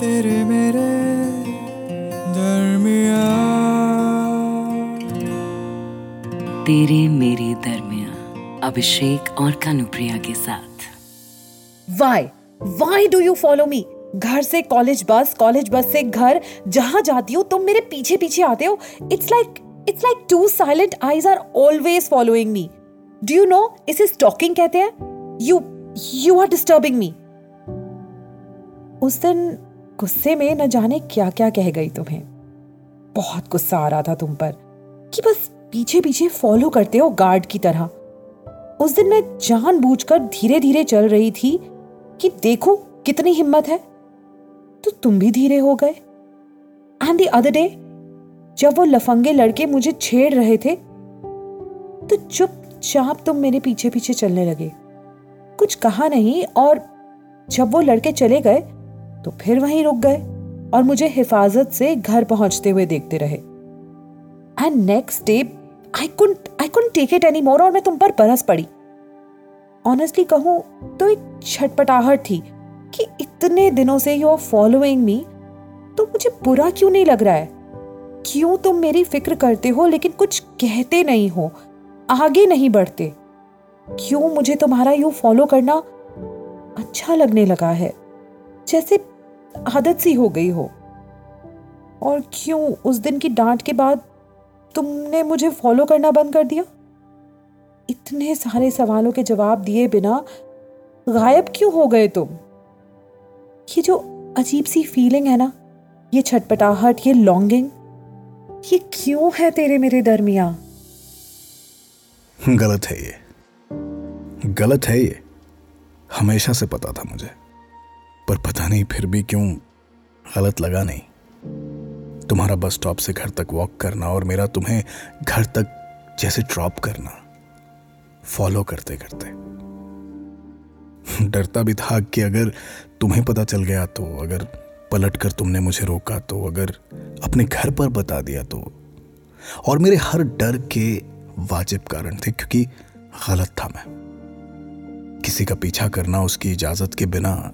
तेरे मेरे दरमिया तेरे मेरे दरमिया अभिषेक और कानुप्रिया के साथ। Why why do you follow me घर से कॉलेज बस कॉलेज बस से घर जहाँ जाती हो तुम मेरे पीछे पीछे आते हो। It's like it's like two silent eyes are always following me do you know इसे स्टॉकिंग कहते हैं? You you are disturbing me उस दिन गुस्से में न जाने क्या क्या कह गई तुम्हें। बहुत गुस्सा आ रहा था तुम पर कि बस पीछे पीछे फॉलो करते हो गार्ड की तरह। उस दिन मैं जानबूझकर धीरे धीरे चल रही थी कि देखो कितनी हिम्मत है। तो तुम भी धीरे हो गए। एंड द अदर डे जब वो लफंगे लड़के मुझे छेड़ रहे थे तो चुपचाप तुम मेरे पीछे पीछे चलने लगे। कुछ कहा नहीं और जब वो लड़के चले गए तो फिर वहीं रुक गए और मुझे हिफाजत से घर पहुँचते हुए देखते रहे। And next day I can't I can't take it any more और मैं तुम पर बरस पड़ी। ऑनेस्टली कहूँ तो एक छटपटाहट थी कि इतने दिनों से यू आर फॉलोइंग मी तो मुझे बुरा क्यों नहीं लग रहा है? क्यों तुम मेरी फ़िक्र करते हो लेकिन कुछ कहते नहीं हो? आगे नहीं बढ़ते। क्यों मुझे तुम्हारा यू फॉलो करना अच्छा लगने लगा है? जैसे आदत सी हो गई हो। और क्यों उस दिन की डांट के बाद तुमने मुझे फॉलो करना बंद कर दिया? इतने सारे सवालों के जवाब दिए बिना गायब क्यों हो गए तुम? ये जो अजीब सी फीलिंग है ना, ये छटपटाहट, ये लॉन्गिंग ये क्यों है तेरे मेरे दरमिया? गलत है ये। गलत है ये। हमेशा से पता था मुझे। पर पता नहीं फिर भी क्यों गलत लगा नहीं। तुम्हारा बस स्टॉप से घर तक वॉक करना और मेरा तुम्हें घर तक जैसे ड्रॉप करना। फॉलो करते करते। डरता भी था कि अगर तुम्हें पता चल गया तो अगर पलट कर तुमने मुझे रोका तो अगर अपने घर पर बता दिया तो। और मेरे हर डर के वाजिब कारण थे क्योंकि गलत था मैं। किसी का पीछा करना, उसकी इजाज़त के बिना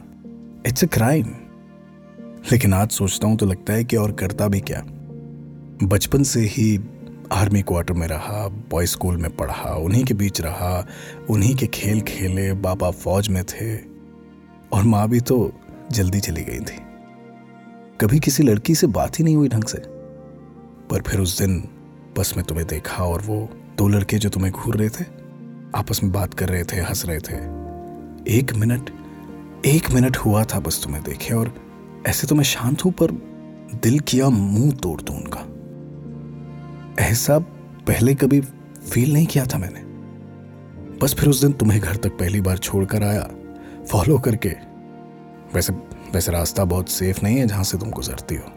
इट्स अ क्राइम लेकिन आज सोचता हूँ तो लगता है कि और करता भी क्या। बचपन से ही आर्मी क्वार्टर में रहा बॉय स्कूल में पढ़ा, उन्हीं के बीच रहा, उन्हीं के खेल खेले, बाबा फौज में थे। और माँ भी तो जल्दी चली गई थी। कभी किसी लड़की से बात ही नहीं हुई ढंग से। पर फिर उस दिन बस में तुम्हें देखा और वो दो लड़के जो तुम्हें घूर रहे थे, आपस में बात कर रहे थे, हंस रहे थे। एक मिनट एक मिनट हुआ था बस तुम्हें देखे और ऐसे तो मैं शांत हूँ, पर दिल किया मुँह तोड़ दू उनका। ऐसा पहले कभी फील नहीं किया था मैंने। बस फिर उस दिन तुम्हें घर तक पहली बार छोड़कर आया फॉलो करके। वैसे वैसे रास्ता बहुत सेफ़ नहीं है जहाँ से तुम गुजरती हो।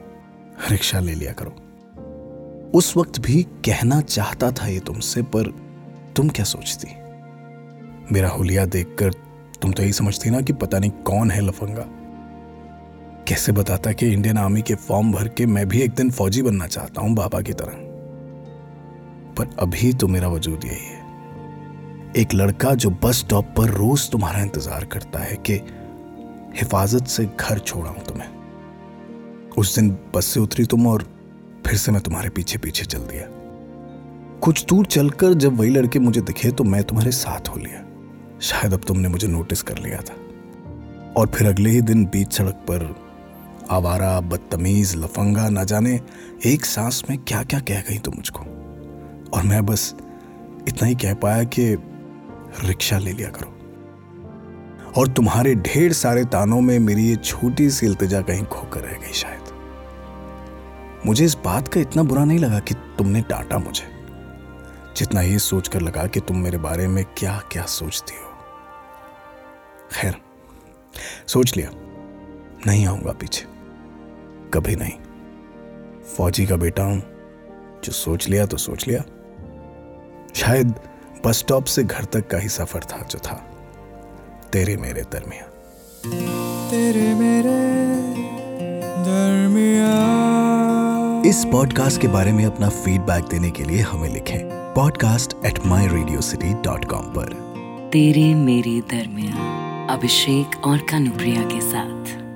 रिक्शा ले लिया करो। उस वक्त भी कहना चाहता था ये तुमसे, पर तुम क्या सोचती? मेरा हुलिया देखकर तुम तो यही समझती ना कि पता नहीं कौन है लफंगा। कैसे बताता कि इंडियन आर्मी के फॉर्म भर के मैं भी एक दिन फौजी बनना चाहता हूँ बाबा की तरह। पर अभी तो मेरा वजूद यही है। एक लड़का जो बस स्टॉप पर रोज तुम्हारा इंतज़ार करता है कि हिफाजत से घर छोड़ा हूँ तुम्हें। उस दिन बस से उतरी तुम और फिर से मैं तुम्हारे पीछे पीछे चल दिया। कुछ दूर चलकर जब वही लड़के मुझे दिखे तो मैं तुम्हारे साथ हो लिया। शायद अब तुमने मुझे नोटिस कर लिया था। और फिर अगले ही दिन बीच सड़क पर आवारा, बदतमीज, लफंगा ना जाने एक सांस में क्या क्या कह गई तुम मुझको। और मैं बस इतना ही कह पाया कि रिक्शा ले लिया करो। और तुम्हारे ढेर सारे तानों में मेरी ये छोटी सी इल्तिजा कहीं खोकर रह गई शायद। मुझे इस बात का इतना बुरा नहीं लगा कि तुमने डांटा मुझे। जितना ये सोचकर लगा कि तुम मेरे बारे में क्या क्या सोचती हो। खैर सोच लिया। नहीं आऊँगा पीछे। कभी नहीं। फौजी का बेटा हूँ। जो सोच लिया तो सोच लिया। शायद बस स्टॉप से घर तक का ही सफ़र था जो था। तेरे मेरे दरमिया तेरे मेरे दरमिया इस पॉडकास्ट के बारे में अपना फीडबैक देने के लिए हमें लिखें podcast at my radio city dot com पर। तेरे मेरे दरमिया अभिषेक और कानुप्रिया के साथ।